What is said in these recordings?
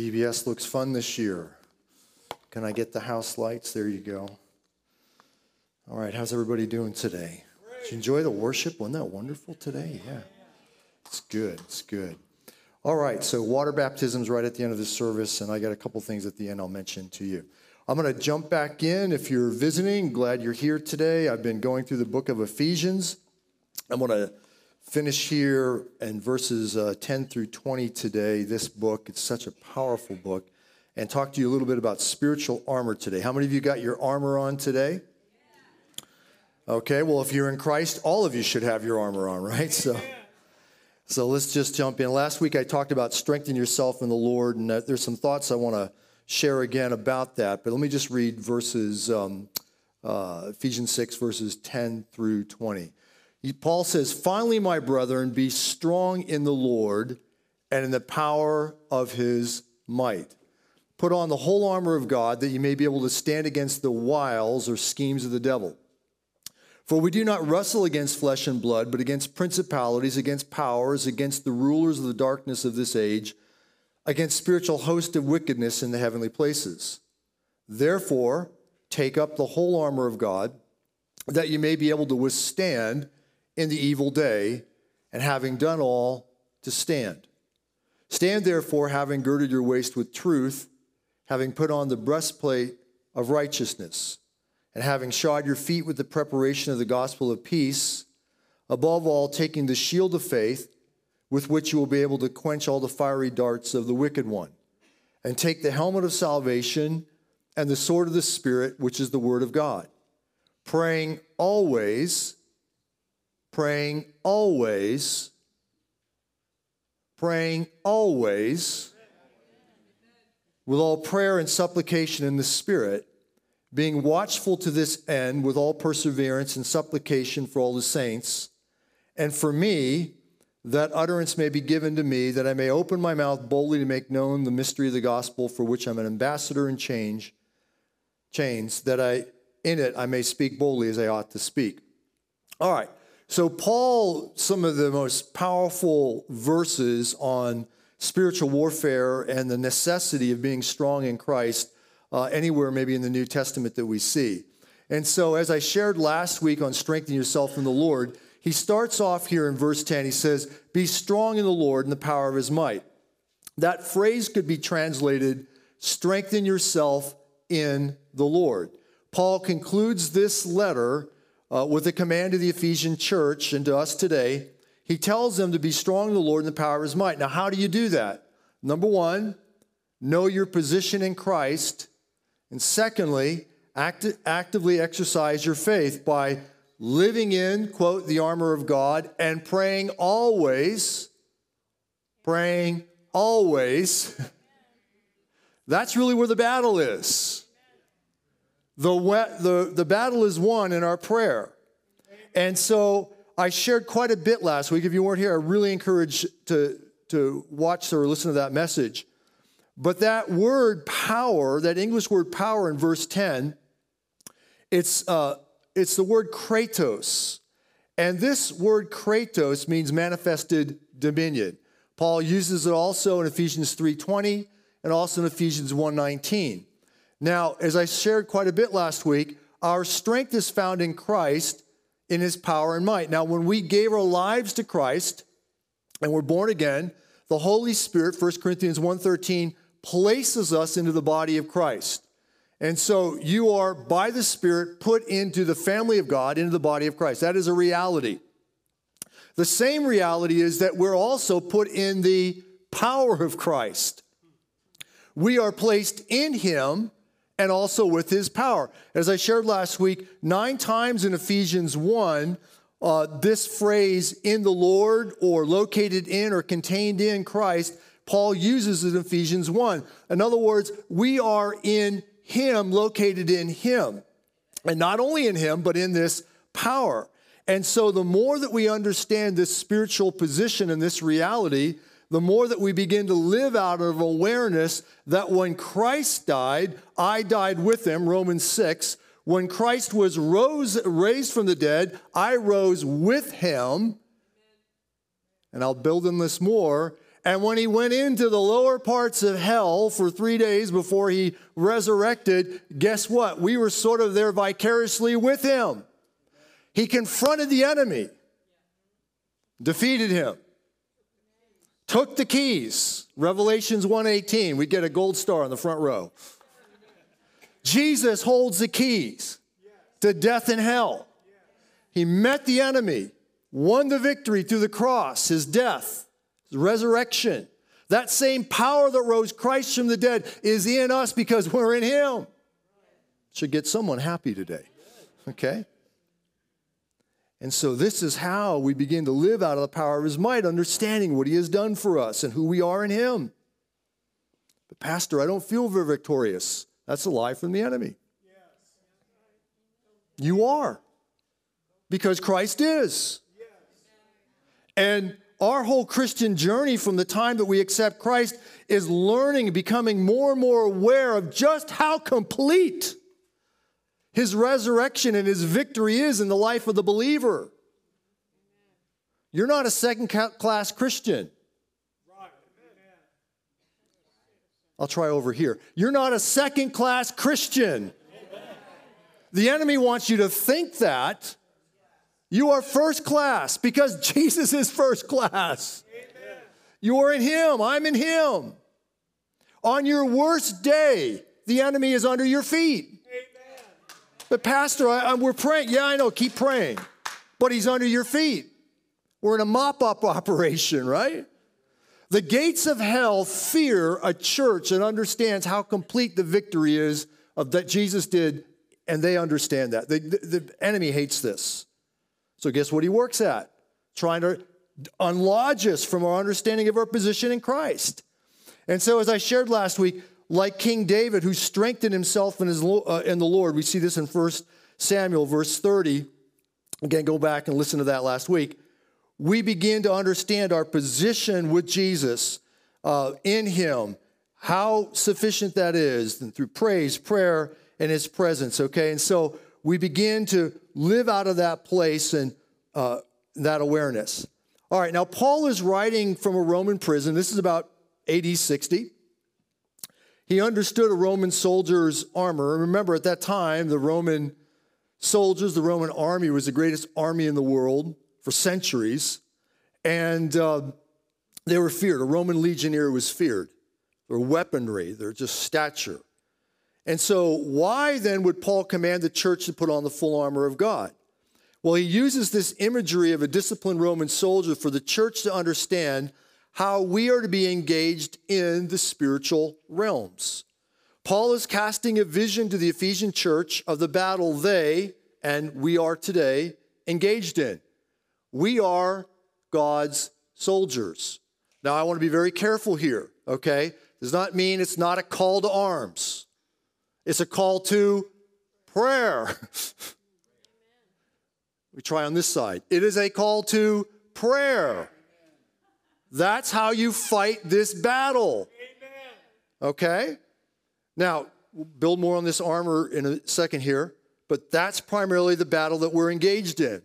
VBS looks fun this year. Can I get the house lights? There you go. All right, how's everybody doing today? Did you enjoy the worship? Wasn't that wonderful today? Yeah. It's good. It's good. All right, so water baptism's right at the end of the service, and I got a couple things at the end I'll mention to you. I'm going to jump back in. If you're visiting, glad you're here today. I've been going through the book of Ephesians. I'm going to finish here in verses uh, 10 through 20 today. This book, it's such a powerful book, and talk to you a little bit about spiritual armor today. How many of you got your armor on today? Okay, well, if you're in Christ, all of you should have your armor on, right? So, so let's just jump in. Last week I talked about strengthening yourself in the Lord, and there's some thoughts I want to share again about that. But let me just read verses, um, uh, Ephesians 6, verses 10 through 20. Paul says, Finally, my brethren, be strong in the Lord and in the power of his might. Put on the whole armor of God that you may be able to stand against the wiles or schemes of the devil. For we do not wrestle against flesh and blood, but against principalities, against powers, against the rulers of the darkness of this age, against spiritual hosts of wickedness in the heavenly places. Therefore, take up the whole armor of God that you may be able to withstand in the evil day, and having done all, to stand. Stand therefore, having girded your waist with truth, having put on the breastplate of righteousness, and having shod your feet with the preparation of the gospel of peace, above all, taking the shield of faith, with which you will be able to quench all the fiery darts of the wicked one, and take the helmet of salvation and the sword of the Spirit, which is the word of God, praying always praying always, praying always, with all prayer and supplication in the Spirit, being watchful to this end with all perseverance and supplication for all the saints, and for me, that utterance may be given to me, that I may open my mouth boldly to make known the mystery of the gospel, for which I'm an ambassador in change, chains, that I in it I may speak boldly as I ought to speak. All right. So, Paul, some of the most powerful verses on spiritual warfare and the necessity of being strong in Christ uh, anywhere, maybe in the New Testament, that we see. And so, as I shared last week on strengthening yourself in the Lord, he starts off here in verse 10. He says, Be strong in the Lord and the power of his might. That phrase could be translated, Strengthen yourself in the Lord. Paul concludes this letter uh, with a command to the Ephesian church and to us today. He tells them to be strong in the Lord and the power of his might. Now, how do you do that? Number one, know your position in Christ. And secondly, act- actively exercise your faith by living in, quote, the armor of God and praying always, praying always. That's really where the battle is. The, the, the battle is won in our prayer. And so I shared quite a bit last week. If you weren't here, I really encourage to, to watch or listen to that message. But that word power, that English word power in verse 10, it's, uh, it's the word kratos. And this word kratos means manifested dominion. Paul uses it also in Ephesians 3:20 and also in Ephesians 1:19. Now, as I shared quite a bit last week, our strength is found in Christ in his power and might. Now, when we gave our lives to Christ and we're born again, the Holy Spirit, 1 Corinthians 1:13, places us into the body of Christ. And so you are by the Spirit put into the family of God, into the body of Christ. That is a reality. The same reality is that we're also put in the power of Christ. We are placed in him and also with his power. As I shared last week, nine times in Ephesians 1, uh, this phrase, in the Lord, or located in, or contained in Christ, Paul uses it in Ephesians 1. In other words, we are in him, located in him. And not only in him, but in this power. And so the more that we understand this spiritual position and this reality, the more that we begin to live out of awareness that when Christ died, I died with him, Romans 6. When Christ was rose, raised from the dead, I rose with him. And I'll build on this more. And when he went into the lower parts of hell for three days before he resurrected, guess what? We were sort of there vicariously with him. He confronted the enemy, defeated him, took the keys. Revelations 1:18, we get a gold star on the front row. Jesus holds the keys to death and hell. He met the enemy, won the victory through the cross, his death, his resurrection. That same power that rose Christ from the dead is in us because we're in him. Should get someone happy today. Okay? And so, this is how we begin to live out of the power of his might, understanding what he has done for us and who we are in him. But, Pastor, I don't feel very victorious. That's a lie from the enemy. You are because Christ is. And our whole Christian journey from the time that we accept Christ is learning becoming more and more aware of just how complete his resurrection and his victory is in the life of the believer. You're not a second class Christian. I'll try over here. You're not a second class Christian. The enemy wants you to think that you are first class because Jesus is first class. You are in Him, I'm in Him. On your worst day, the enemy is under your feet. But, Pastor, I, I, we're praying. Yeah, I know, keep praying. But he's under your feet. We're in a mop up operation, right? The gates of hell fear a church that understands how complete the victory is of that Jesus did, and they understand that. The, the, the enemy hates this. So, guess what he works at? Trying to unlodge us from our understanding of our position in Christ. And so, as I shared last week, like King David, who strengthened himself in, his, uh, in the Lord, we see this in 1 Samuel, verse 30. Again, go back and listen to that last week. We begin to understand our position with Jesus uh, in Him, how sufficient that is, and through praise, prayer, and His presence, okay? And so we begin to live out of that place and uh, that awareness. All right, now Paul is writing from a Roman prison. This is about AD 60. He understood a Roman soldier's armor. Remember, at that time, the Roman soldiers, the Roman army was the greatest army in the world for centuries. And uh, they were feared. A Roman legionnaire was feared. Their weaponry, their just stature. And so, why then would Paul command the church to put on the full armor of God? Well, he uses this imagery of a disciplined Roman soldier for the church to understand how we are to be engaged in the spiritual realms. Paul is casting a vision to the Ephesian church of the battle they and we are today engaged in. We are God's soldiers. Now, I want to be very careful here, okay? Does not mean it's not a call to arms. It's a call to prayer. we try on this side. It is a call to prayer. That's how you fight this battle. Okay? Now, we'll build more on this armor in a second here, but that's primarily the battle that we're engaged in.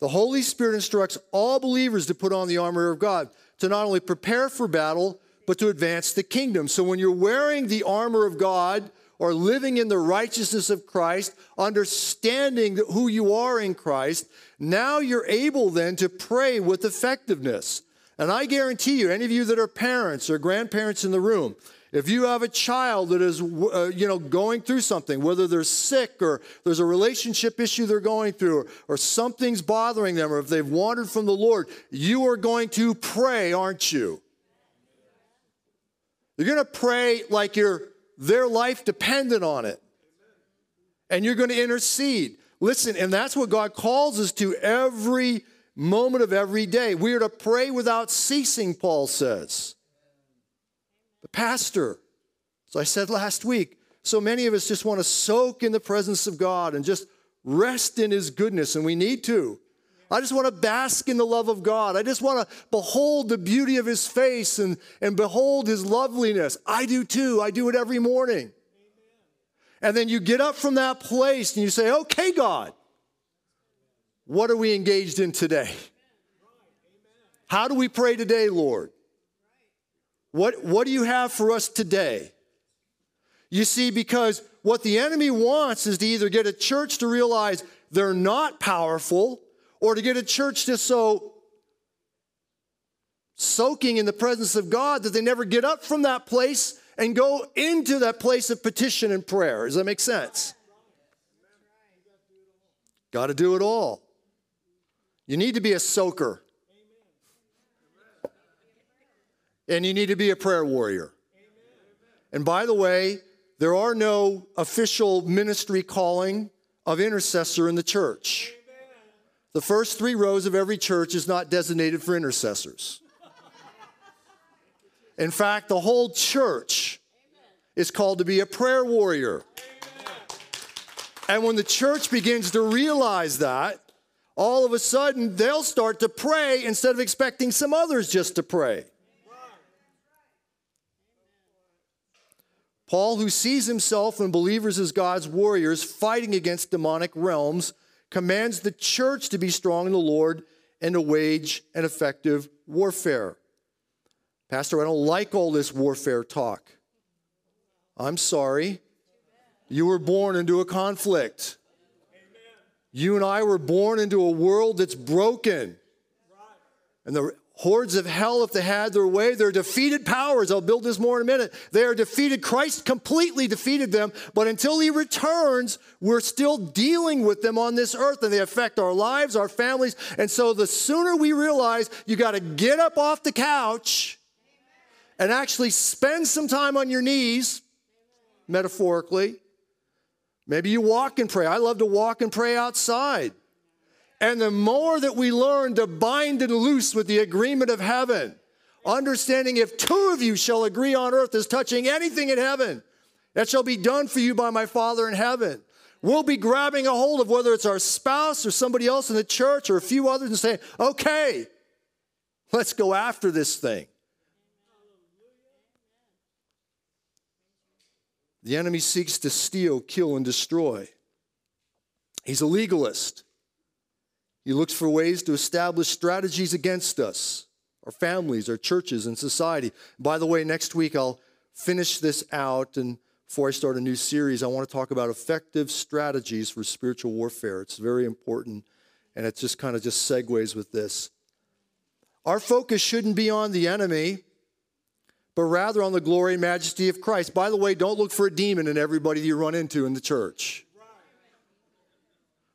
The Holy Spirit instructs all believers to put on the armor of God to not only prepare for battle, but to advance the kingdom. So when you're wearing the armor of God, or living in the righteousness of Christ, understanding who you are in Christ, now you're able then to pray with effectiveness. And I guarantee you, any of you that are parents or grandparents in the room, if you have a child that is, uh, you know, going through something, whether they're sick or there's a relationship issue they're going through, or, or something's bothering them, or if they've wandered from the Lord, you are going to pray, aren't you? You're going to pray like you're their life dependent on it. And you're going to intercede. Listen, and that's what God calls us to every moment of every day. We are to pray without ceasing, Paul says. The pastor, as I said last week, so many of us just want to soak in the presence of God and just rest in his goodness, and we need to. I just want to bask in the love of God. I just want to behold the beauty of His face and, and behold His loveliness. I do too. I do it every morning. And then you get up from that place and you say, okay, God, what are we engaged in today? How do we pray today, Lord? What, what do you have for us today? You see, because what the enemy wants is to either get a church to realize they're not powerful or to get a church to so soaking in the presence of God that they never get up from that place and go into that place of petition and prayer. Does that make sense? Got to do it all. You need to be a soaker. And you need to be a prayer warrior. And by the way, there are no official ministry calling of intercessor in the church. The first three rows of every church is not designated for intercessors. In fact, the whole church is called to be a prayer warrior. And when the church begins to realize that, all of a sudden they'll start to pray instead of expecting some others just to pray. Paul, who sees himself and believers as God's warriors fighting against demonic realms, commands the church to be strong in the Lord and to wage an effective warfare. Pastor, I don't like all this warfare talk. I'm sorry. You were born into a conflict. You and I were born into a world that's broken. And the hordes of hell, if they had their way, they're defeated powers. I'll build this more in a minute. They are defeated. Christ completely defeated them. But until he returns, we're still dealing with them on this earth and they affect our lives, our families. And so the sooner we realize you got to get up off the couch and actually spend some time on your knees, metaphorically. Maybe you walk and pray. I love to walk and pray outside. And the more that we learn to bind and loose with the agreement of heaven, understanding if two of you shall agree on earth as touching anything in heaven, that shall be done for you by my Father in heaven. We'll be grabbing a hold of whether it's our spouse or somebody else in the church or a few others and saying, okay, let's go after this thing. The enemy seeks to steal, kill, and destroy. He's a legalist. He looks for ways to establish strategies against us, our families, our churches, and society. By the way, next week I'll finish this out. And before I start a new series, I want to talk about effective strategies for spiritual warfare. It's very important. And it just kind of just segues with this. Our focus shouldn't be on the enemy, but rather on the glory and majesty of Christ. By the way, don't look for a demon in everybody you run into in the church.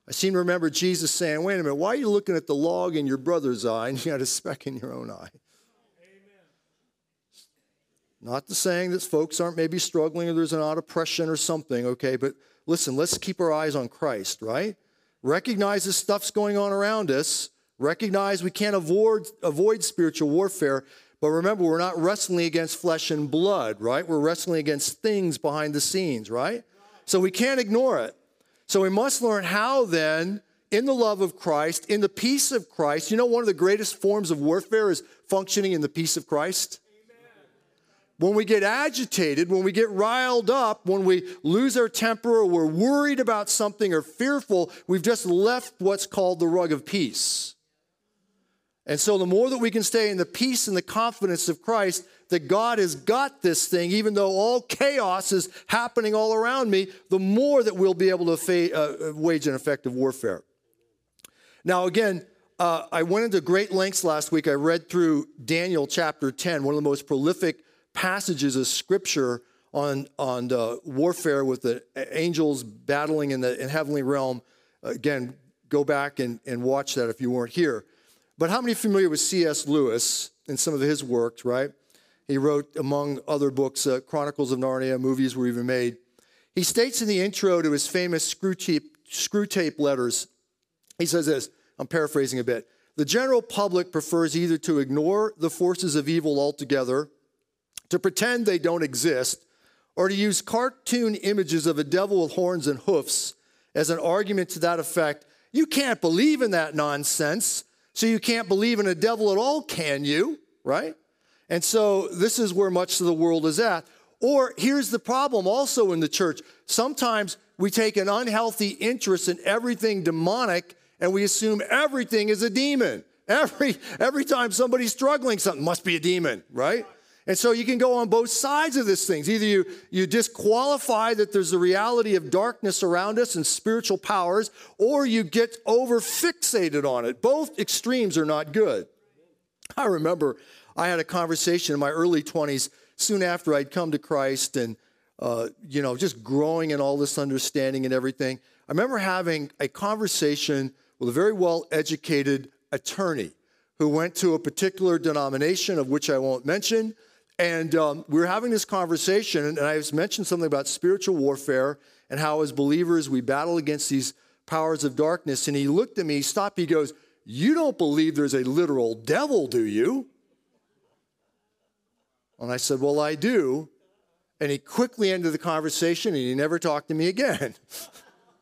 I seem to remember Jesus saying, Wait a minute, why are you looking at the log in your brother's eye and you got a speck in your own eye? Amen. Not the saying that folks aren't maybe struggling or there's an odd oppression or something, okay? But listen, let's keep our eyes on Christ, right? Recognize this stuff's going on around us. Recognize we can't avoid, avoid spiritual warfare. But remember, we're not wrestling against flesh and blood, right? We're wrestling against things behind the scenes, right? So we can't ignore it. So we must learn how then, in the love of Christ, in the peace of Christ, you know, one of the greatest forms of warfare is functioning in the peace of Christ. When we get agitated, when we get riled up, when we lose our temper or we're worried about something or fearful, we've just left what's called the rug of peace. And so, the more that we can stay in the peace and the confidence of Christ, that God has got this thing, even though all chaos is happening all around me, the more that we'll be able to uh, uh, wage an effective warfare. Now, again, uh, I went into great lengths last week. I read through Daniel chapter 10, one of the most prolific passages of scripture on, on uh, warfare with the angels battling in the in heavenly realm. Again, go back and, and watch that if you weren't here. But how many familiar with C.S. Lewis and some of his works, right? He wrote, among other books, uh, Chronicles of Narnia, movies were even made. He states in the intro to his famous Screwtape, screw tape letters, he says this, I'm paraphrasing a bit. The general public prefers either to ignore the forces of evil altogether, to pretend they don't exist, or to use cartoon images of a devil with horns and hoofs as an argument to that effect. You can't believe in that nonsense, so you can't believe in a devil at all, can you? Right? And so this is where much of the world is at. Or here's the problem also in the church. Sometimes we take an unhealthy interest in everything demonic and we assume everything is a demon. Every, every time somebody's struggling, something must be a demon, right? And so you can go on both sides of this thing. Either you, you disqualify that there's a reality of darkness around us and spiritual powers, or you get over fixated on it. Both extremes are not good. I remember I had a conversation in my early 20s, soon after I'd come to Christ and, uh, you know, just growing in all this understanding and everything. I remember having a conversation with a very well educated attorney who went to a particular denomination of which I won't mention. And um, we were having this conversation, and I mentioned something about spiritual warfare and how, as believers, we battle against these powers of darkness. And he looked at me, he stopped, he goes, You don't believe there's a literal devil, do you? And I said, Well, I do. And he quickly ended the conversation and he never talked to me again.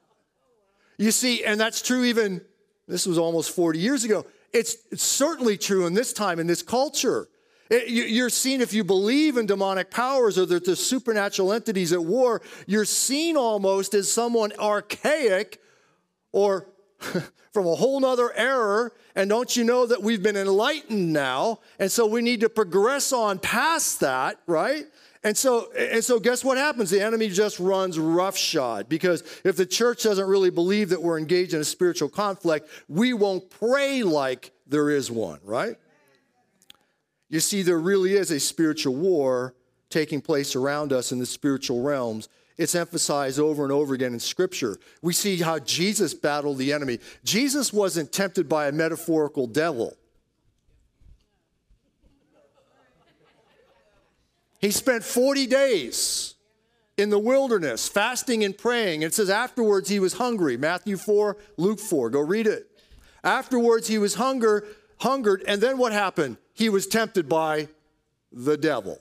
you see, and that's true even, this was almost 40 years ago. It's, it's certainly true in this time, in this culture. You're seen if you believe in demonic powers or that there's supernatural entities at war, you're seen almost as someone archaic or from a whole nother era. And don't you know that we've been enlightened now? And so we need to progress on past that, right? And so, and so guess what happens? The enemy just runs roughshod because if the church doesn't really believe that we're engaged in a spiritual conflict, we won't pray like there is one, right? You see, there really is a spiritual war taking place around us in the spiritual realms. It's emphasized over and over again in Scripture. We see how Jesus battled the enemy. Jesus wasn't tempted by a metaphorical devil. He spent 40 days in the wilderness, fasting and praying. It says afterwards he was hungry. Matthew 4, Luke 4. Go read it. Afterwards he was hunger, hungered, and then what happened? He was tempted by the devil.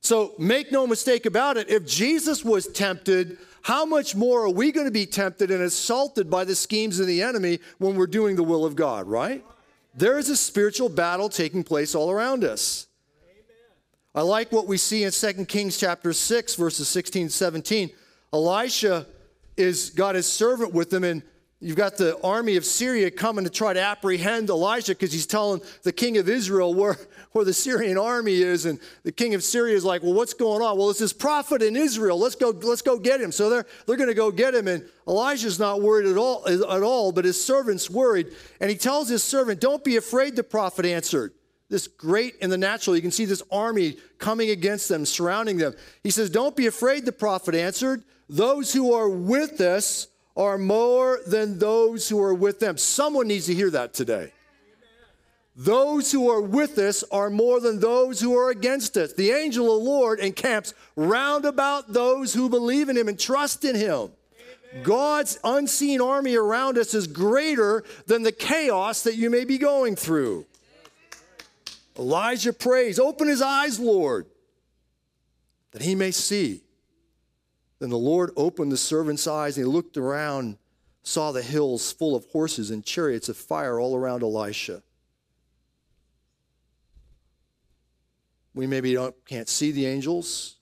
So make no mistake about it, if Jesus was tempted, how much more are we going to be tempted and assaulted by the schemes of the enemy when we're doing the will of God, right? There is a spiritual battle taking place all around us. I like what we see in 2 Kings chapter 6, verses 16 17. Elisha is got his servant with him, and you've got the army of Syria coming to try to apprehend Elijah because he's telling the king of Israel where, where the Syrian army is. And the king of Syria is like, Well, what's going on? Well, it's this prophet in Israel. Let's go, let's go get him. So they're, they're going to go get him. And Elijah's not worried at all, at all, but his servant's worried. And he tells his servant, Don't be afraid, the prophet answered this great in the natural. You can see this army coming against them, surrounding them. He says, Don't be afraid, the prophet answered. Those who are with us are more than those who are with them. Someone needs to hear that today. Those who are with us are more than those who are against us. The angel of the Lord encamps round about those who believe in him and trust in him. God's unseen army around us is greater than the chaos that you may be going through. Elijah prays, Open his eyes, Lord, that he may see. Then the Lord opened the servant's eyes, and he looked around, saw the hills full of horses and chariots of fire all around Elisha. We maybe don't, can't see the angels.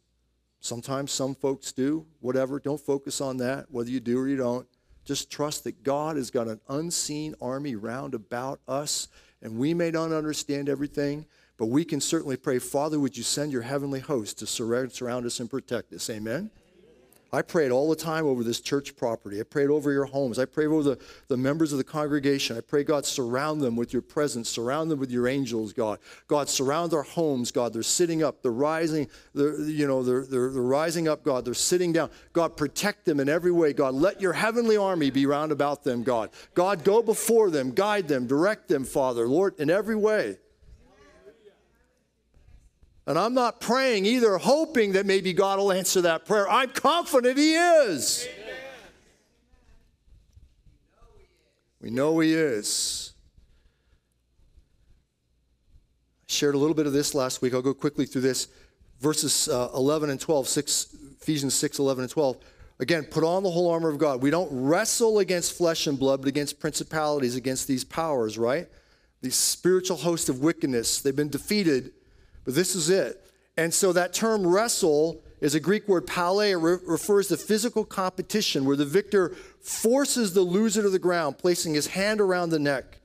Sometimes some folks do, whatever. Don't focus on that, whether you do or you don't. Just trust that God has got an unseen army round about us and we may not understand everything, but we can certainly pray, Father, would you send your heavenly host to surround us and protect us? Amen? I pray it all the time over this church property. I pray it over your homes. I pray over the, the members of the congregation. I pray, God, surround them with your presence. Surround them with your angels, God. God, surround our homes, God. They're sitting up. They're rising. They're, you know, they're, they're, they're rising up, God. They're sitting down. God, protect them in every way, God. Let your heavenly army be round about them, God. God, go before them, guide them, direct them, Father, Lord, in every way. And I'm not praying either, hoping that maybe God will answer that prayer. I'm confident He is. Amen. We know He is. I shared a little bit of this last week. I'll go quickly through this. Verses uh, 11 and 12, 6, Ephesians 6, 11 and 12. Again, put on the whole armor of God. We don't wrestle against flesh and blood, but against principalities, against these powers, right? These spiritual hosts of wickedness. They've been defeated but this is it. And so that term wrestle is a Greek word pale. It re- refers to physical competition where the victor forces the loser to the ground, placing his hand around the neck.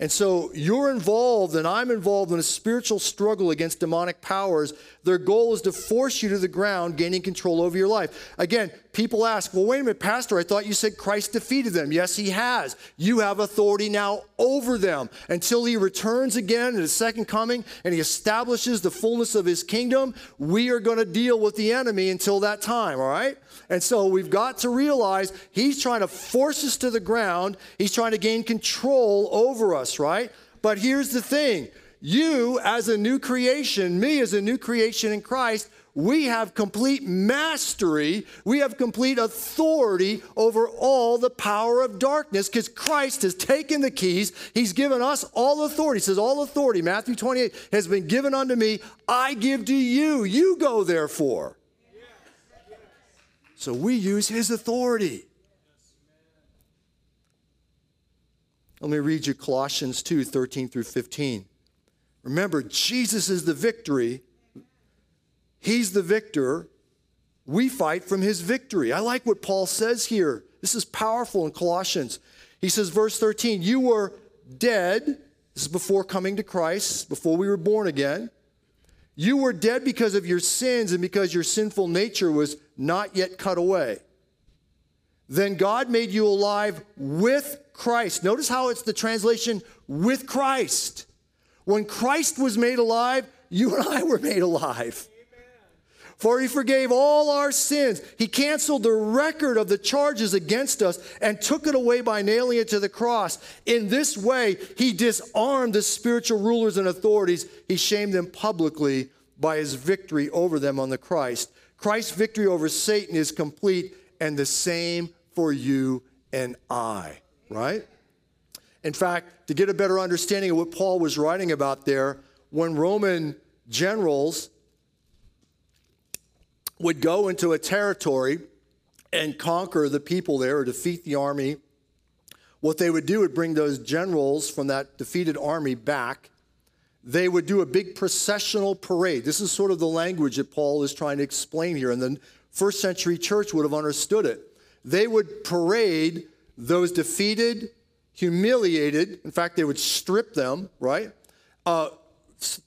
And so you're involved, and I'm involved in a spiritual struggle against demonic powers. Their goal is to force you to the ground, gaining control over your life. Again, people ask, well, wait a minute, Pastor, I thought you said Christ defeated them. Yes, he has. You have authority now over them until he returns again in his second coming and he establishes the fullness of his kingdom. We are going to deal with the enemy until that time, all right? And so we've got to realize he's trying to force us to the ground, he's trying to gain control over us, right? But here's the thing you, as a new creation, me as a new creation in Christ, we have complete mastery, we have complete authority over all the power of darkness because Christ has taken the keys. He's given us all authority. He says, All authority, Matthew 28, has been given unto me. I give to you. You go therefore. So we use his authority. Let me read you Colossians 2 13 through 15. Remember, Jesus is the victory. He's the victor. We fight from his victory. I like what Paul says here. This is powerful in Colossians. He says, verse 13, you were dead. This is before coming to Christ, before we were born again. You were dead because of your sins and because your sinful nature was not yet cut away. Then God made you alive with Christ. Notice how it's the translation with Christ. When Christ was made alive, you and I were made alive. For he forgave all our sins. He canceled the record of the charges against us and took it away by nailing it to the cross. In this way, he disarmed the spiritual rulers and authorities. He shamed them publicly by his victory over them on the Christ. Christ's victory over Satan is complete and the same for you and I, right? In fact, to get a better understanding of what Paul was writing about there, when Roman generals would go into a territory and conquer the people there or defeat the army, what they would do would bring those generals from that defeated army back. They would do a big processional parade. This is sort of the language that Paul is trying to explain here, and the first century church would have understood it. They would parade those defeated, humiliated, in fact, they would strip them, right? Uh,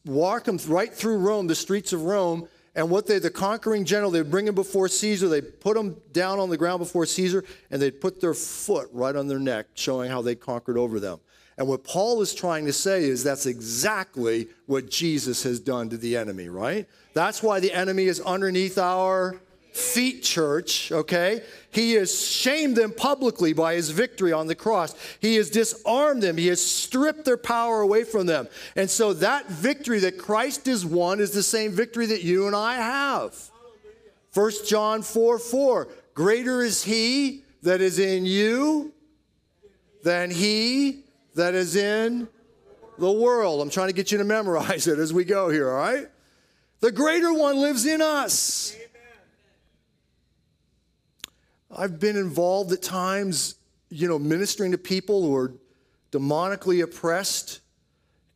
walk them right through Rome, the streets of Rome, and what they, the conquering general, they'd bring him before Caesar, they'd put him down on the ground before Caesar, and they'd put their foot right on their neck, showing how they conquered over them. And what Paul is trying to say is that's exactly what Jesus has done to the enemy, right? That's why the enemy is underneath our feet, church, okay? He has shamed them publicly by his victory on the cross. He has disarmed them. He has stripped their power away from them. And so that victory that Christ has won is the same victory that you and I have. 1 John 4 4. Greater is he that is in you than he that is in the world. I'm trying to get you to memorize it as we go here, all right? The greater one lives in us. I've been involved at times, you know, ministering to people who are demonically oppressed.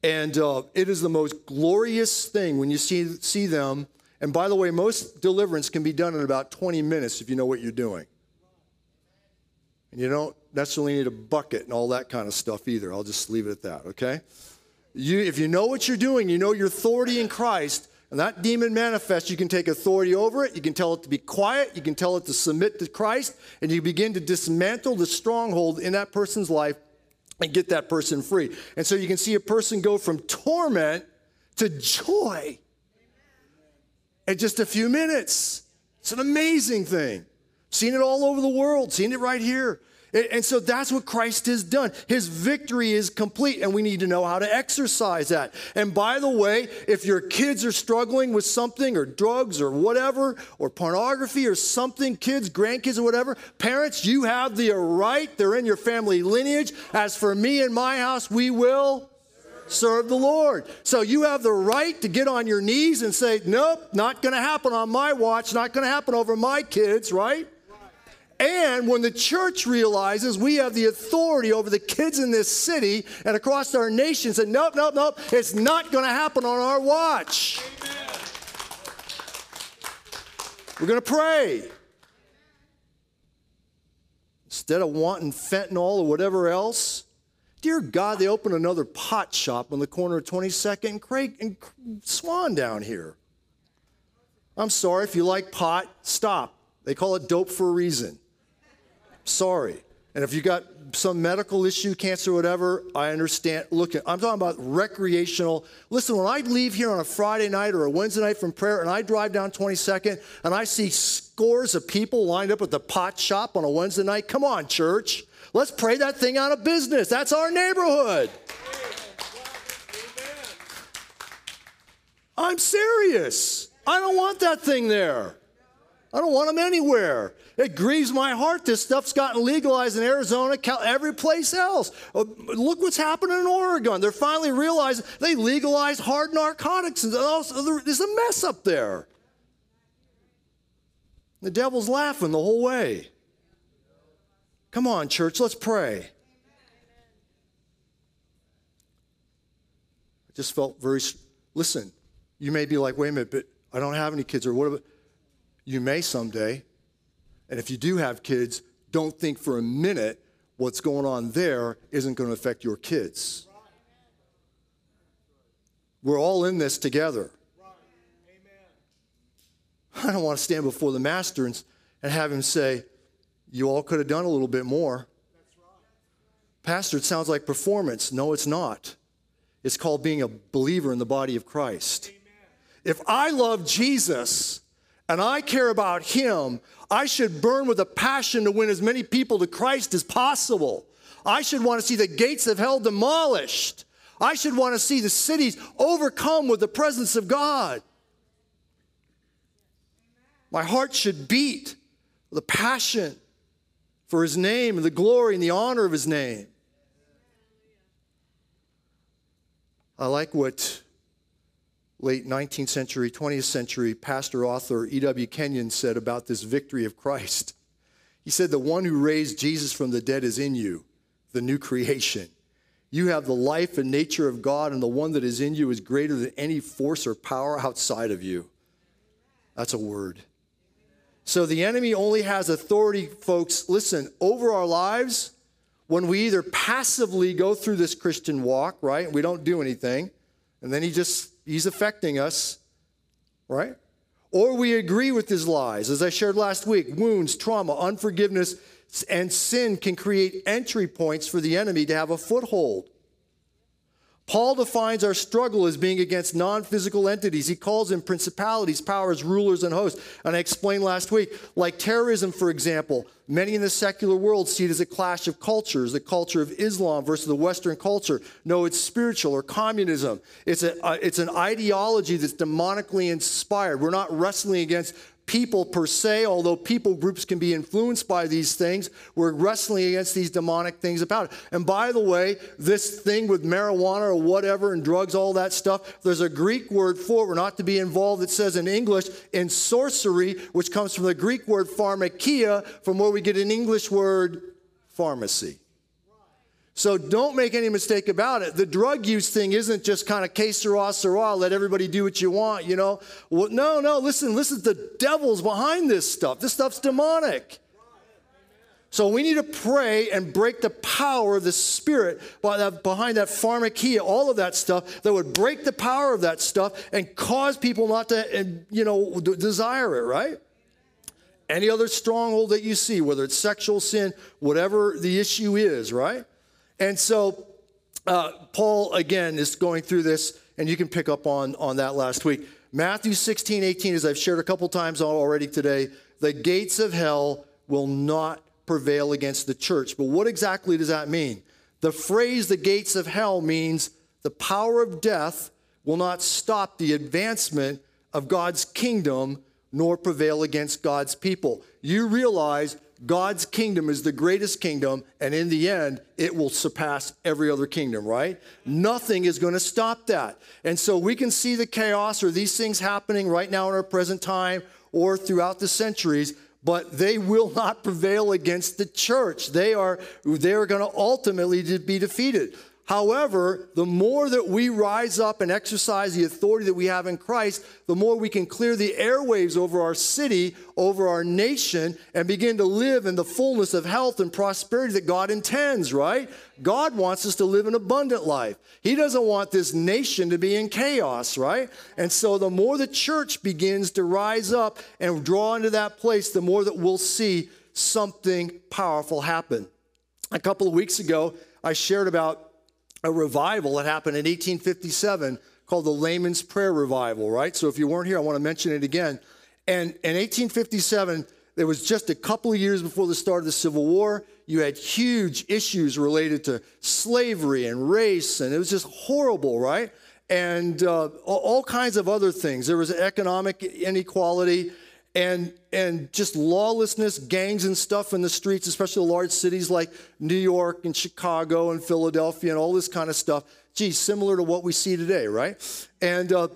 And uh, it is the most glorious thing when you see, see them. And by the way, most deliverance can be done in about 20 minutes if you know what you're doing. And you don't necessarily need a bucket and all that kind of stuff either. I'll just leave it at that, okay? You, if you know what you're doing, you know your authority in Christ, and that demon manifests, you can take authority over it. You can tell it to be quiet. You can tell it to submit to Christ. And you begin to dismantle the stronghold in that person's life and get that person free. And so you can see a person go from torment to joy in just a few minutes. It's an amazing thing. Seen it all over the world, seen it right here. And so that's what Christ has done. His victory is complete, and we need to know how to exercise that. And by the way, if your kids are struggling with something, or drugs, or whatever, or pornography, or something, kids, grandkids, or whatever, parents, you have the right. They're in your family lineage. As for me and my house, we will serve the Lord. So you have the right to get on your knees and say, Nope, not going to happen on my watch, not going to happen over my kids, right? And when the church realizes we have the authority over the kids in this city and across our nation, said, nope, nope, nope, it's not going to happen on our watch. Amen. We're going to pray. Instead of wanting fentanyl or whatever else, Dear God, they opened another pot shop on the corner of 22nd and Craig and Swan down here. I'm sorry, if you like pot, stop. They call it dope for a reason. Sorry. And if you got some medical issue, cancer, whatever, I understand. Look, I'm talking about recreational. Listen, when I leave here on a Friday night or a Wednesday night from prayer and I drive down 22nd and I see scores of people lined up at the pot shop on a Wednesday night, come on, church. Let's pray that thing out of business. That's our neighborhood. I'm serious. I don't want that thing there. I don't want them anywhere. It grieves my heart. This stuff's gotten legalized in Arizona, every place else. Uh, look what's happening in Oregon. They're finally realizing they legalized hard narcotics, and there's a mess up there. The devil's laughing the whole way. Come on, church, let's pray. I just felt very. Listen, you may be like, wait a minute, but I don't have any kids, or what? You may someday. And if you do have kids, don't think for a minute what's going on there isn't going to affect your kids. We're all in this together. I don't want to stand before the master and, and have him say, You all could have done a little bit more. Pastor, it sounds like performance. No, it's not. It's called being a believer in the body of Christ. If I love Jesus, and I care about Him, I should burn with a passion to win as many people to Christ as possible. I should want to see the gates of hell demolished. I should want to see the cities overcome with the presence of God. My heart should beat with a passion for His name and the glory and the honor of His name. I like what late 19th century, 20th century pastor author E.W. Kenyon said about this victory of Christ. He said, The one who raised Jesus from the dead is in you, the new creation. You have the life and nature of God, and the one that is in you is greater than any force or power outside of you. That's a word. So the enemy only has authority, folks, listen, over our lives when we either passively go through this Christian walk, right? We don't do anything, and then he just he's affecting us, right? Or we agree with his lies. As I shared last week, wounds, trauma, unforgiveness, and sin can create entry points for the enemy to have a foothold. Paul defines our struggle as being against non physical entities. He calls them principalities, powers, rulers, and hosts. And I explained last week, like terrorism, for example, many in the secular world see it as a clash of cultures the culture of Islam versus the Western culture. No, it's spiritual or communism. It's, a, uh, it's an ideology that's demonically inspired. We're not wrestling against people per se, although people groups can be influenced by these things. We're wrestling against these demonic things about it. And by the way, this thing with marijuana or whatever and drugs, all that stuff, there's a Greek word for it. We're not to be involved, it says in English, in sorcery, which comes from the Greek word pharmakia, from where we get an English word pharmacy. So don't make any mistake about it. The drug use thing isn't just kind of que sera, sera, let everybody do what you want, you know? Well, no, no, listen, listen, the devil's behind this stuff. This stuff's demonic. So we need to pray and break the power of the spirit behind that pharmakia, all of that stuff that would break the power of that stuff and cause people not to, you know, desire it, right? Any other stronghold that you see, whether it's sexual sin, whatever the issue is, right? And so uh, Paul, again, is going through this, and you can pick up on, on that last week. Matthew 16, 18, as I've shared a couple times already today, the gates of hell will not prevail against the church. But what exactly does that mean? The phrase the gates of hell means the power of death will not stop the advancement of God's kingdom nor prevail against God's people. You realize God's kingdom is the greatest kingdom, and in the end, it will surpass every other kingdom, right? Nothing is going to stop that. And so we can see the chaos or these things happening right now in our present time or throughout the centuries, but they will not prevail against the church. They are, they are going to ultimately be defeated. However, the more that we rise up and exercise the authority that we have in Christ, the more we can clear the airwaves over our city, over our nation, and begin to live in the fullness of health and prosperity that God intends, right? God wants us to live an abundant life. He doesn't want this nation to be in chaos, right? And so the more the church begins to rise up and draw into that place, the more that we'll see something powerful happen. A couple of weeks ago, I shared about a revival that happened in 1857 called the Layman's Prayer Revival, right? So if you weren't here, I want to mention it again. And in 1857, there was just a couple of years before the start of the Civil War. You had huge issues related to slavery and race, and it was just horrible, right? And uh, all kinds of other things. There was economic inequality and and just lawlessness, gangs and stuff in the streets, especially the large cities like New York and Chicago and Philadelphia and all this kind of stuff. Gee, similar to what we see today, right? And uh,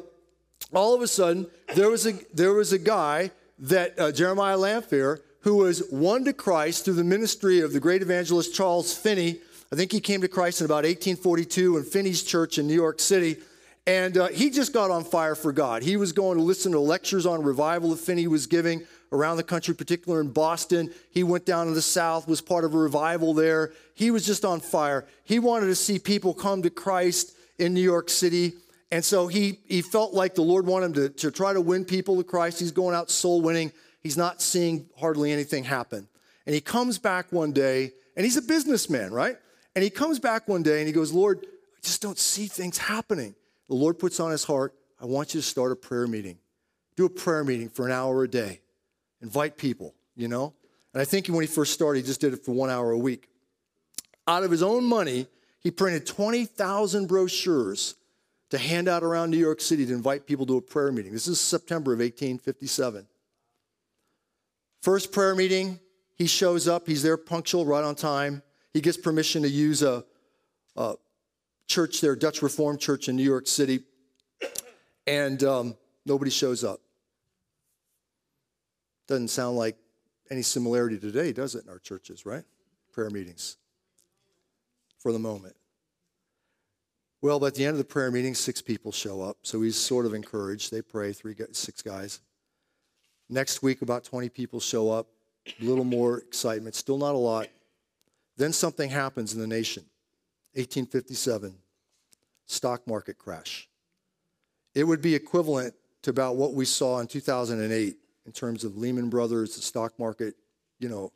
all of a sudden, there was a there was a guy that uh, Jeremiah Lanphier who was won to Christ through the ministry of the great evangelist Charles Finney. I think he came to Christ in about 1842 in Finney's church in New York City. And uh, he just got on fire for God. He was going to listen to lectures on revival that Finney was giving around the country, particularly in Boston. He went down to the South, was part of a revival there. He was just on fire. He wanted to see people come to Christ in New York City. And so he, he felt like the Lord wanted him to, to try to win people to Christ. He's going out soul winning. He's not seeing hardly anything happen. And he comes back one day, and he's a businessman, right? And he comes back one day and he goes, Lord, I just don't see things happening the Lord puts on his heart, I want you to start a prayer meeting. Do a prayer meeting for an hour a day. Invite people, you know? And I think when he first started, he just did it for one hour a week. Out of his own money, he printed 20,000 brochures to hand out around New York City to invite people to a prayer meeting. This is September of 1857. First prayer meeting, he shows up. He's there punctual, right on time. He gets permission to use a, a church there, Dutch Reformed Church in New York City, and um, nobody shows up. Doesn't sound like any similarity today, does it, in our churches, right? Prayer meetings for the moment. Well, at the end of the prayer meeting, six people show up. So he's sort of encouraged. They pray, three, six guys. Next week, about 20 people show up. A little more excitement, still not a lot. Then something happens in the nation. 1857, stock market crash. It would be equivalent to about what we saw in 2008 in terms of Lehman Brothers, the stock market. You know,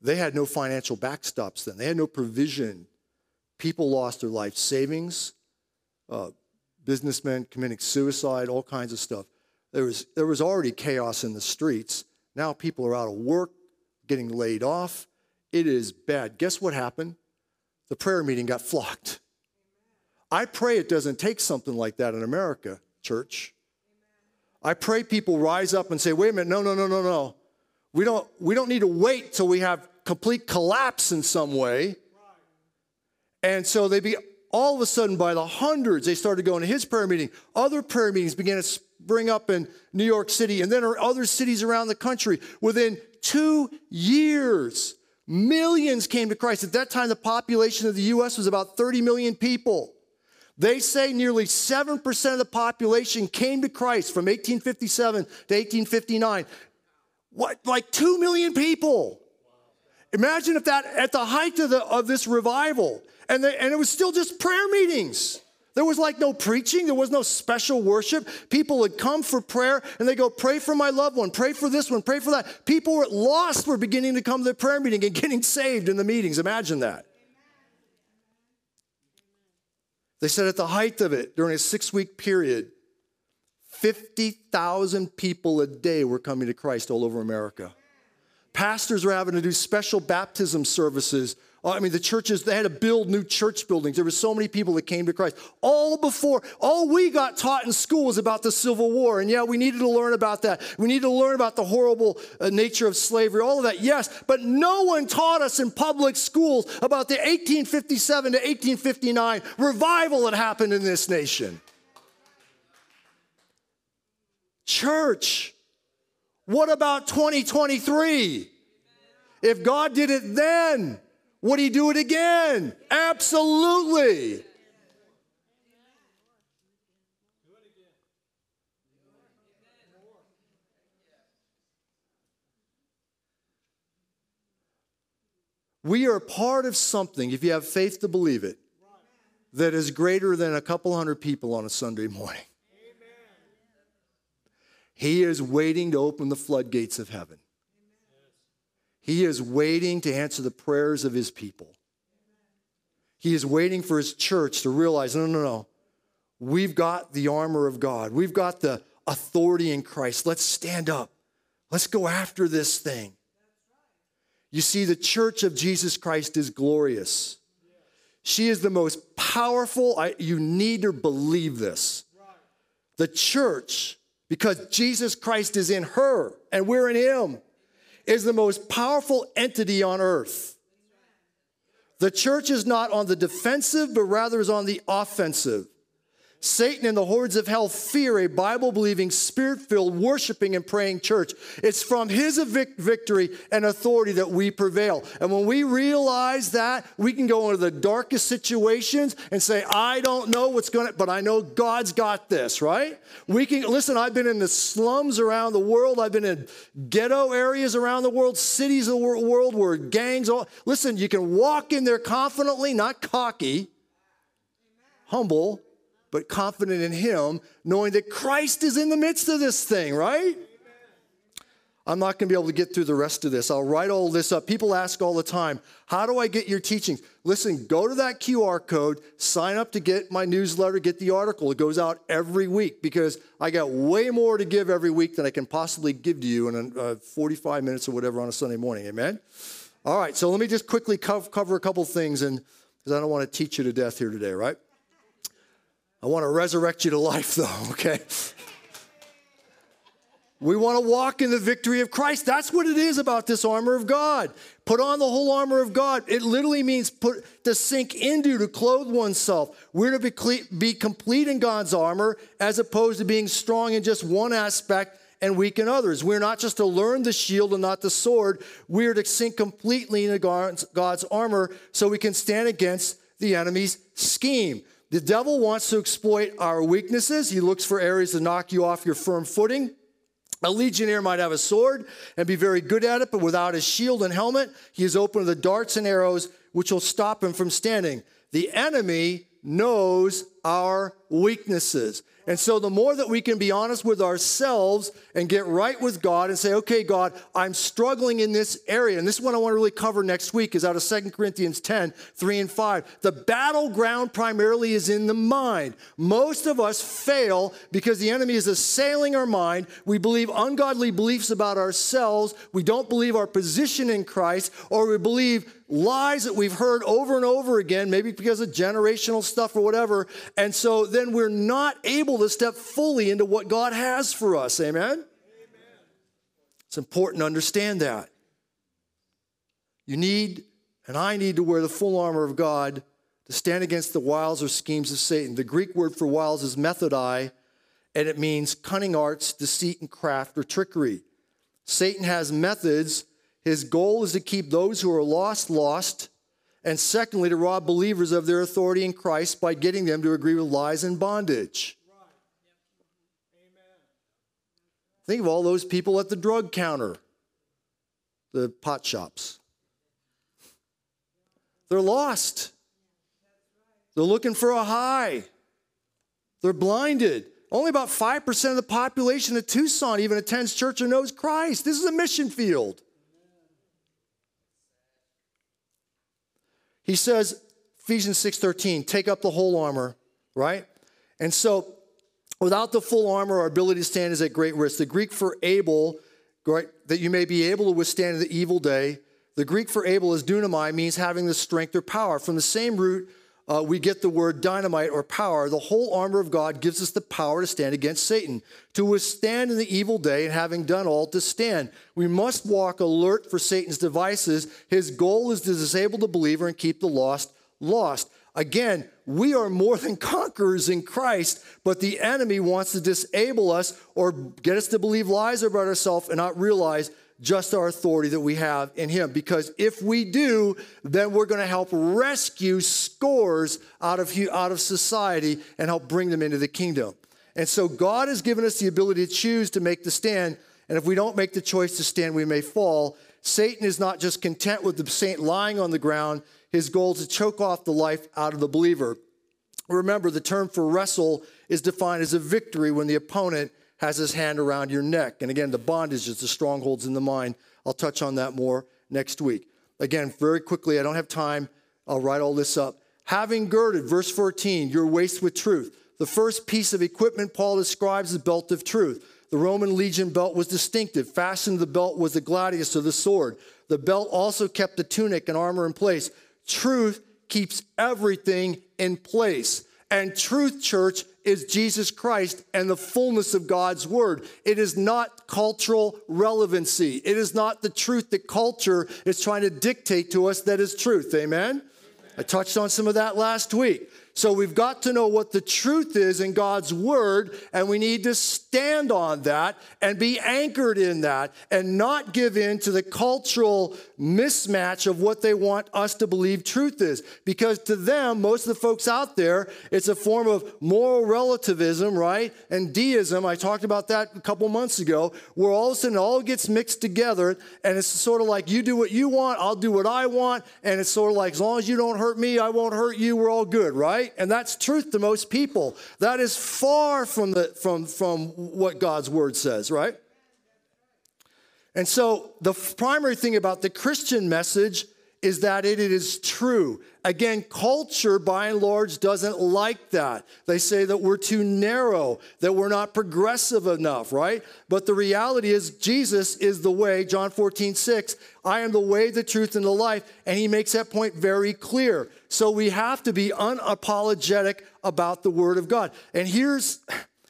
they had no financial backstops then, they had no provision. People lost their life savings, uh, businessmen committing suicide, all kinds of stuff. There was, there was already chaos in the streets. Now people are out of work, getting laid off. It is bad. Guess what happened? The prayer meeting got flocked. I pray it doesn't take something like that in America, church. I pray people rise up and say, wait a minute, no, no, no, no, no. We don't, we don't need to wait till we have complete collapse in some way. And so they be all of a sudden by the hundreds, they started going to his prayer meeting. Other prayer meetings began to spring up in New York City and then other cities around the country. Within two years, Millions came to Christ. At that time, the population of the U.S. was about 30 million people. They say nearly 7% of the population came to Christ from 1857 to 1859. What, like 2 million people? Imagine if that, at the height of, the, of this revival, and, and it was still just prayer meetings. There was like no preaching, there was no special worship. People would come for prayer and they go, Pray for my loved one, pray for this one, pray for that. People were lost were beginning to come to the prayer meeting and getting saved in the meetings. Imagine that. They said at the height of it, during a six week period, 50,000 people a day were coming to Christ all over America. Pastors were having to do special baptism services I mean, the churches, they had to build new church buildings. There were so many people that came to Christ. All before, all we got taught in school was about the Civil War. And yeah, we needed to learn about that. We needed to learn about the horrible uh, nature of slavery, all of that, yes. But no one taught us in public schools about the 1857 to 1859 revival that happened in this nation. Church, what about 2023? If God did it then, Would he do it again? Absolutely. We are part of something, if you have faith to believe it, that is greater than a couple hundred people on a Sunday morning. He is waiting to open the floodgates of heaven. He is waiting to answer the prayers of his people. He is waiting for his church to realize no, no, no. We've got the armor of God, we've got the authority in Christ. Let's stand up. Let's go after this thing. You see, the church of Jesus Christ is glorious. She is the most powerful. I, you need to believe this. The church, because Jesus Christ is in her and we're in him, is the most powerful entity on earth. The church is not on the defensive, but rather is on the offensive. Satan and the hordes of hell fear a Bible believing, spirit filled, worshiping, and praying church. It's from his victory and authority that we prevail. And when we realize that, we can go into the darkest situations and say, I don't know what's going to, but I know God's got this, right? We can, listen, I've been in the slums around the world, I've been in ghetto areas around the world, cities of the world where gangs, all, listen, you can walk in there confidently, not cocky, humble but confident in Him, knowing that Christ is in the midst of this thing, right? I'm not going to be able to get through the rest of this. I'll write all this up. People ask all the time, How do I get your teachings? Listen, go to that QR code, sign up to get my newsletter, get the article. It goes out every week because I got way more to give every week than I can possibly give to you in uh, 45 minutes or whatever on a Sunday morning. Amen? All right, so let me just quickly cover a couple things and because I don't want to teach you to death here today, right? I want to resurrect you to life, though, okay? We want to walk in the victory of Christ. That's what it is about this armor of God. Put on the whole armor of God. It literally means put to sink into, to clothe oneself. We're to be, be complete in God's armor as opposed to being strong in just one aspect and weak in others. We're not just to learn the shield and not the sword. We're to sink completely into God's, God's armor so we can stand against the enemy's scheme. The devil wants to exploit our weaknesses. He looks for areas to knock you off your firm footing. A legionnaire might have a sword and be very good at it, but without his shield and helmet, he is open to the darts and arrows which will stop him from standing. The enemy knows our weaknesses. And so, the more that we can be honest with ourselves and get right with God and say, okay, God, I'm struggling in this area. And this is what I want to really cover next week is out of 2 Corinthians 10, 3 and 5. The battleground primarily is in the mind. Most of us fail because the enemy is assailing our mind. We believe ungodly beliefs about ourselves. We don't believe our position in Christ, or we believe lies that we've heard over and over again, maybe because of generational stuff or whatever. And so then we're not able to step fully into what God has for us. Amen? Amen? It's important to understand that. You need, and I need to wear the full armor of God to stand against the wiles or schemes of Satan. The Greek word for wiles is methodai, and it means cunning arts, deceit, and craft or trickery. Satan has methods his goal is to keep those who are lost, lost, and secondly, to rob believers of their authority in Christ by getting them to agree with lies and bondage. Think of all those people at the drug counter, the pot shops. They're lost. They're looking for a high. They're blinded. Only about 5% of the population of Tucson even attends church or knows Christ. This is a mission field. He says, Ephesians 6:13, take up the whole armor, right? And so without the full armor, our ability to stand is at great risk. The Greek for able, right, that you may be able to withstand the evil day. The Greek for able is dunamai, means having the strength or power. From the same root, uh, we get the word dynamite or power. The whole armor of God gives us the power to stand against Satan, to withstand in the evil day, and having done all, to stand. We must walk alert for Satan's devices. His goal is to disable the believer and keep the lost lost. Again, we are more than conquerors in Christ, but the enemy wants to disable us or get us to believe lies about ourselves and not realize just our authority that we have in Him. Because if we do, then we're going to help rescue scores out of, out of society and help bring them into the kingdom. And so God has given us the ability to choose to make the stand. And if we don't make the choice to stand, we may fall. Satan is not just content with the saint lying on the ground, his goal is to choke off the life out of the believer. Remember, the term for wrestle is defined as a victory when the opponent has his hand around your neck. And again, the bondage is the strongholds in the mind. I'll touch on that more next week. Again, very quickly, I don't have time. I'll write all this up. Having girded, verse 14, your waist with truth. The first piece of equipment Paul describes the belt of truth. The Roman legion belt was distinctive. Fastened to the belt was the gladius or the sword. The belt also kept the tunic and armor in place. Truth keeps everything in place. And truth, church, is Jesus Christ and the fullness of God's word. It is not cultural relevancy. It is not the truth that culture is trying to dictate to us that is truth. Amen? Amen. I touched on some of that last week. So we've got to know what the truth is in God's word, and we need to stand on that and be anchored in that and not give in to the cultural mismatch of what they want us to believe truth is. Because to them, most of the folks out there, it's a form of moral relativism, right? And deism. I talked about that a couple months ago, where all of a sudden it all gets mixed together, and it's sort of like you do what you want, I'll do what I want, and it's sort of like as long as you don't hurt me, I won't hurt you, we're all good, right? And that's truth to most people. That is far from, the, from, from what God's word says, right? And so the primary thing about the Christian message is that it is true. Again, culture by and large doesn't like that. They say that we're too narrow, that we're not progressive enough, right? But the reality is, Jesus is the way. John 14, 6, I am the way, the truth, and the life. And he makes that point very clear. So we have to be unapologetic about the Word of God. And here's.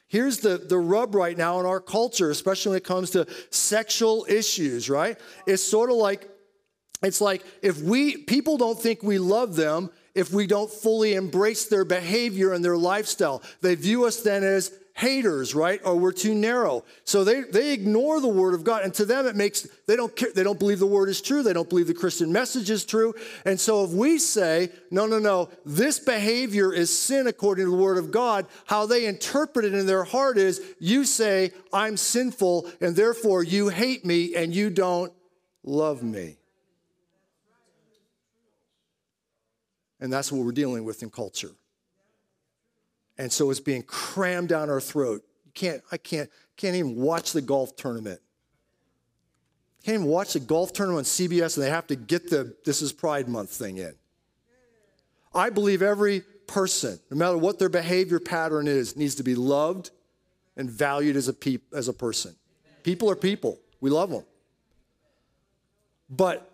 Here's the, the rub right now in our culture, especially when it comes to sexual issues, right? It's sort of like it's like if we people don't think we love them if we don't fully embrace their behavior and their lifestyle. They view us then as haters, right? Or we're too narrow. So they, they ignore the word of God. And to them, it makes, they don't care, they don't believe the word is true. They don't believe the Christian message is true. And so if we say, no, no, no, this behavior is sin according to the word of God, how they interpret it in their heart is, you say, I'm sinful, and therefore you hate me and you don't love me. And that's what we're dealing with in culture. And so it's being crammed down our throat. You can't, I can't, can't even watch the golf tournament. Can't even watch the golf tournament on CBS and they have to get the This is Pride Month thing in. I believe every person, no matter what their behavior pattern is, needs to be loved and valued as a, peop, as a person. People are people. We love them. But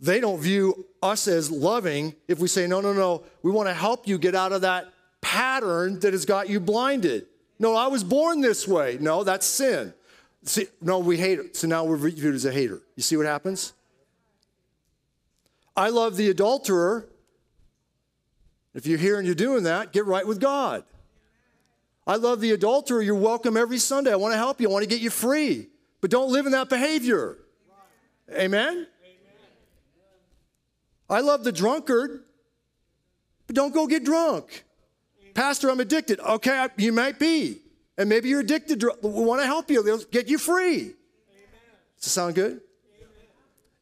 they don't view us as loving if we say, no, no, no, we want to help you get out of that pattern that has got you blinded. No, I was born this way. No, that's sin. See, no, we hate it. So now we're viewed as a hater. You see what happens? I love the adulterer. If you're here and you're doing that, get right with God. I love the adulterer. You're welcome every Sunday. I want to help you. I want to get you free. But don't live in that behavior. Amen? I love the drunkard, but don't go get drunk. Pastor, I'm addicted. Okay, you might be. And maybe you're addicted. We want to help you. They'll get you free. Amen. Does it sound good? Amen.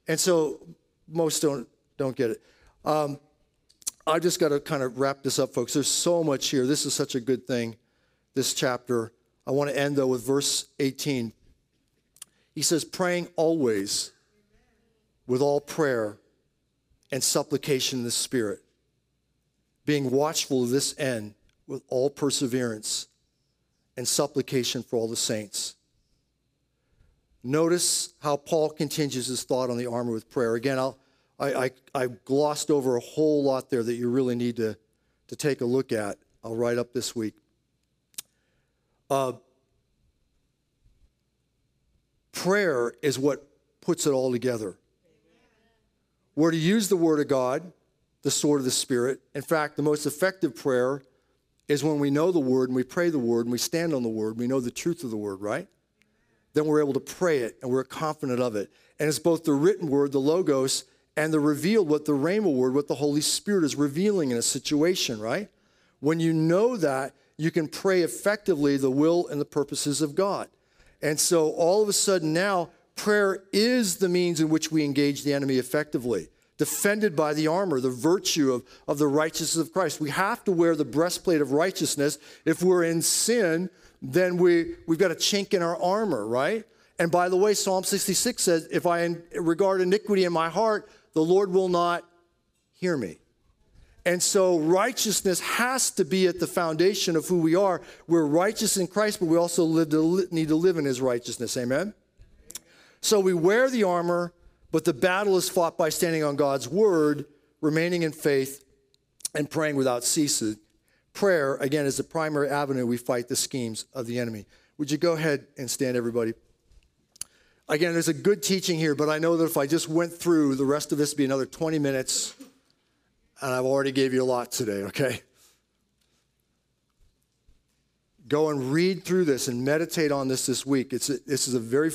And so most don't don't get it. Um, I just got to kind of wrap this up, folks. There's so much here. This is such a good thing, this chapter. I want to end, though, with verse 18. He says, praying always with all prayer and supplication in the Spirit, being watchful of this end with all perseverance and supplication for all the saints. Notice how Paul continues his thought on the armor with prayer. Again, I'll, I, I, I glossed over a whole lot there that you really need to, to take a look at. I'll write up this week. Uh, prayer is what puts it all together. We're to use the Word of God, the sword of the Spirit. In fact, the most effective prayer is when we know the Word and we pray the Word and we stand on the Word, we know the truth of the Word, right? then we're able to pray it and we're confident of it. And it's both the written word, the logos, and the revealed, what the rhema word, what the Holy Spirit is revealing in a situation, right? When you know that, you can pray effectively the will and the purposes of God. And so all of a sudden now, prayer is the means in which we engage the enemy effectively, defended by the armor, the virtue of, of the righteousness of Christ. We have to wear the breastplate of righteousness. If we're in sin, then we, we've got a chink in our armor, right? And by the way, Psalm 66 says, If I regard iniquity in my heart, the Lord will not hear me. And so righteousness has to be at the foundation of who we are. We're righteous in Christ, but we also to, need to live in his righteousness. Amen? So we wear the armor, but the battle is fought by standing on God's word, remaining in faith, and praying without ceasing. Prayer, again, is the primary avenue we fight the schemes of the enemy. Would you go ahead and stand, everybody? Again, there's a good teaching here, but I know that if I just went through, the rest of this would be another 20 minutes and I've already gave you a lot today, okay? Go and read through this and meditate on this this week. It's a, this is a very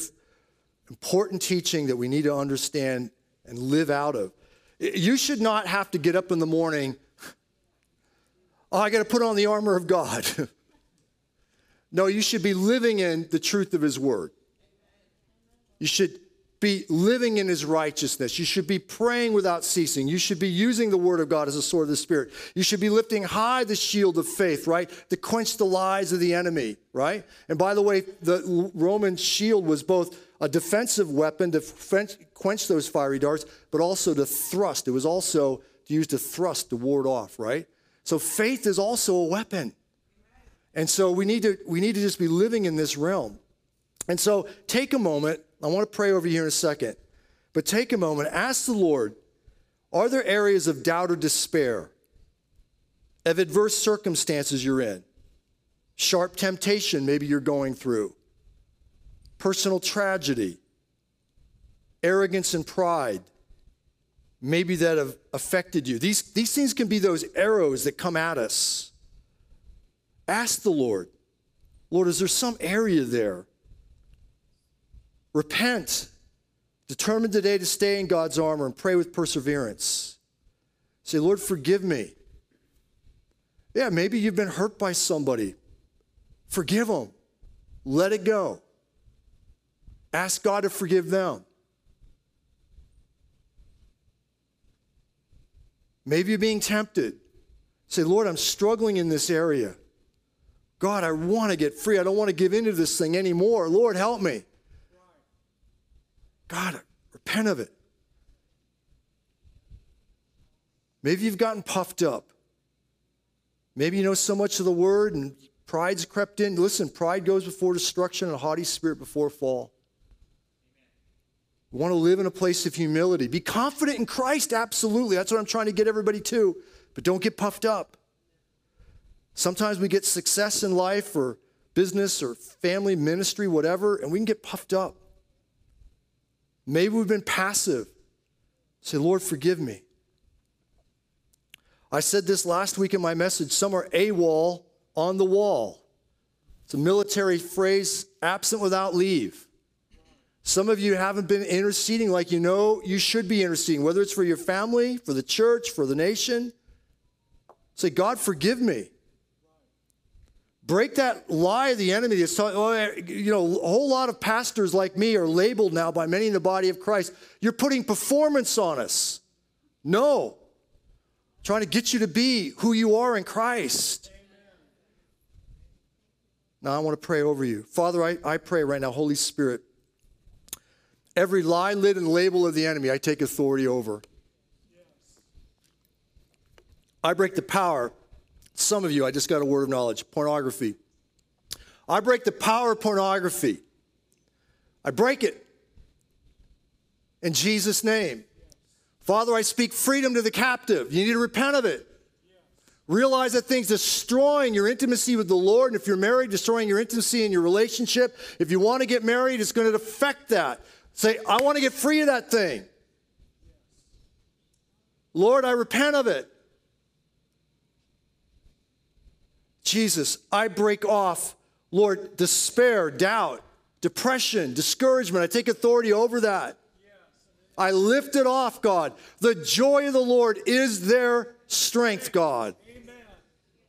important teaching that we need to understand and live out of. You should not have to get up in the morning, oh, I got to put on the armor of God. no, you should be living in the truth of His Word. You should be living in his righteousness. You should be praying without ceasing. You should be using the word of God as a sword of the Spirit. You should be lifting high the shield of faith, right? To quench the lies of the enemy, right? And by the way, the Roman shield was both a defensive weapon to quench those fiery darts, but also to thrust. It was also used to thrust to ward off, right? So faith is also a weapon. And so we need to we need to just be living in this realm. And so take a moment I want to pray over you here in a second. But take a moment, ask the Lord are there areas of doubt or despair, of adverse circumstances you're in, sharp temptation maybe you're going through, personal tragedy, arrogance and pride, maybe that have affected you? These, these things can be those arrows that come at us. Ask the Lord, Lord, is there some area there? Repent. Determine today to stay in God's armor and pray with perseverance. Say, Lord, forgive me. Yeah, maybe you've been hurt by somebody. Forgive them. Let it go. Ask God to forgive them. Maybe you're being tempted. Say, Lord, I'm struggling in this area. God, I want to get free. I don't want to give into this thing anymore. Lord, help me. God, repent of it. Maybe you've gotten puffed up. Maybe you know so much of the word and pride's crept in. Listen, pride goes before destruction and a haughty spirit before fall. We want to live in a place of humility. Be confident in Christ, absolutely. That's what I'm trying to get everybody to. But don't get puffed up. Sometimes we get success in life or business or family, ministry, whatever, and we can get puffed up. Maybe we've been passive. Say, Lord, forgive me. I said this last week in my message. Some are AWOL on the wall. It's a military phrase, absent without leave. Some of you haven't been interceding like you know you should be interceding, whether it's for your family, for the church, for the nation. Say, God, forgive me. Break that lie of the enemy that's talking, oh, eh, you know, a whole lot of pastors like me are labeled now by many in the body of Christ. You're putting performance on us. No. trying to get you to be who you are in Christ. Now I want to pray over you. Father, I, I pray right now, Holy Spirit, every lie, lid, and label of the enemy, I take authority over. I break the power some of you, I just got a word of knowledge pornography. I break the power of pornography. I break it in Jesus' name. Father, I speak freedom to the captive. You need to repent of it. Realize that thing's destroying your intimacy with the Lord. And if you're married, destroying your intimacy in your relationship. If you want to get married, it's going to affect that. Say, I want to get free of that thing. Lord, I repent of it. Jesus, I break off, Lord, despair, doubt, depression, discouragement. I take authority over that. I lift it off, God. The joy of the Lord is their strength, God.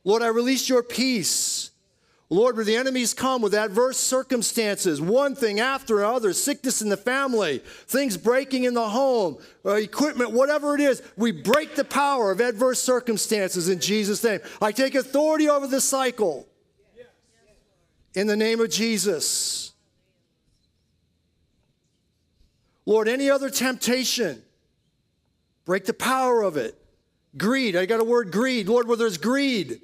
Lord, I release your peace. Lord, where the enemies come with adverse circumstances, one thing after another, sickness in the family, things breaking in the home, uh, equipment, whatever it is, we break the power of adverse circumstances in Jesus' name. I take authority over the cycle in the name of Jesus. Lord, any other temptation, break the power of it. Greed, I got a word greed. Lord, where there's greed,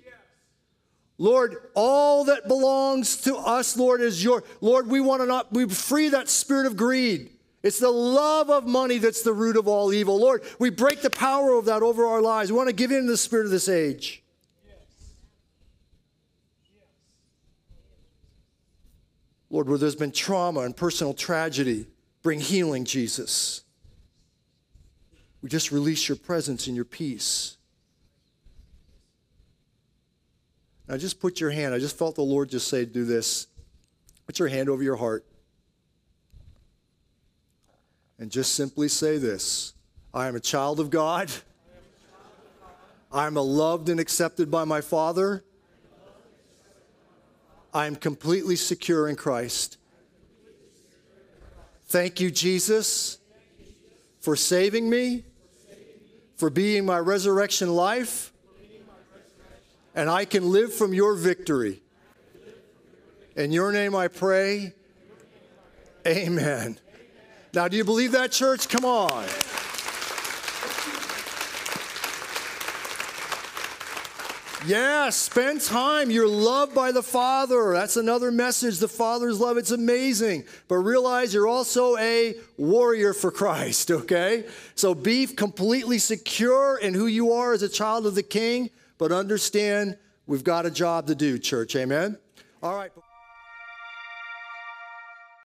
Lord, all that belongs to us, Lord, is your. Lord, we want to not, we free that spirit of greed. It's the love of money that's the root of all evil. Lord, we break the power of that over our lives. We want to give in to the spirit of this age. Yes. Yes. Lord, where there's been trauma and personal tragedy, bring healing, Jesus. We just release your presence and your peace. Now just put your hand, I just felt the Lord just say, do this. Put your hand over your heart. And just simply say this I am a child of God. I am loved and accepted by my Father. I am completely secure in Christ. Thank you, Jesus, for saving me, for being my resurrection life and I can live from your victory. In your name I pray. Amen. Now, do you believe that, church? Come on. Yeah, spend time. You're loved by the Father. That's another message. The Father's love, it's amazing. But realize you're also a warrior for Christ, okay? So be completely secure in who you are as a child of the King but understand we've got a job to do, church. Amen? All right.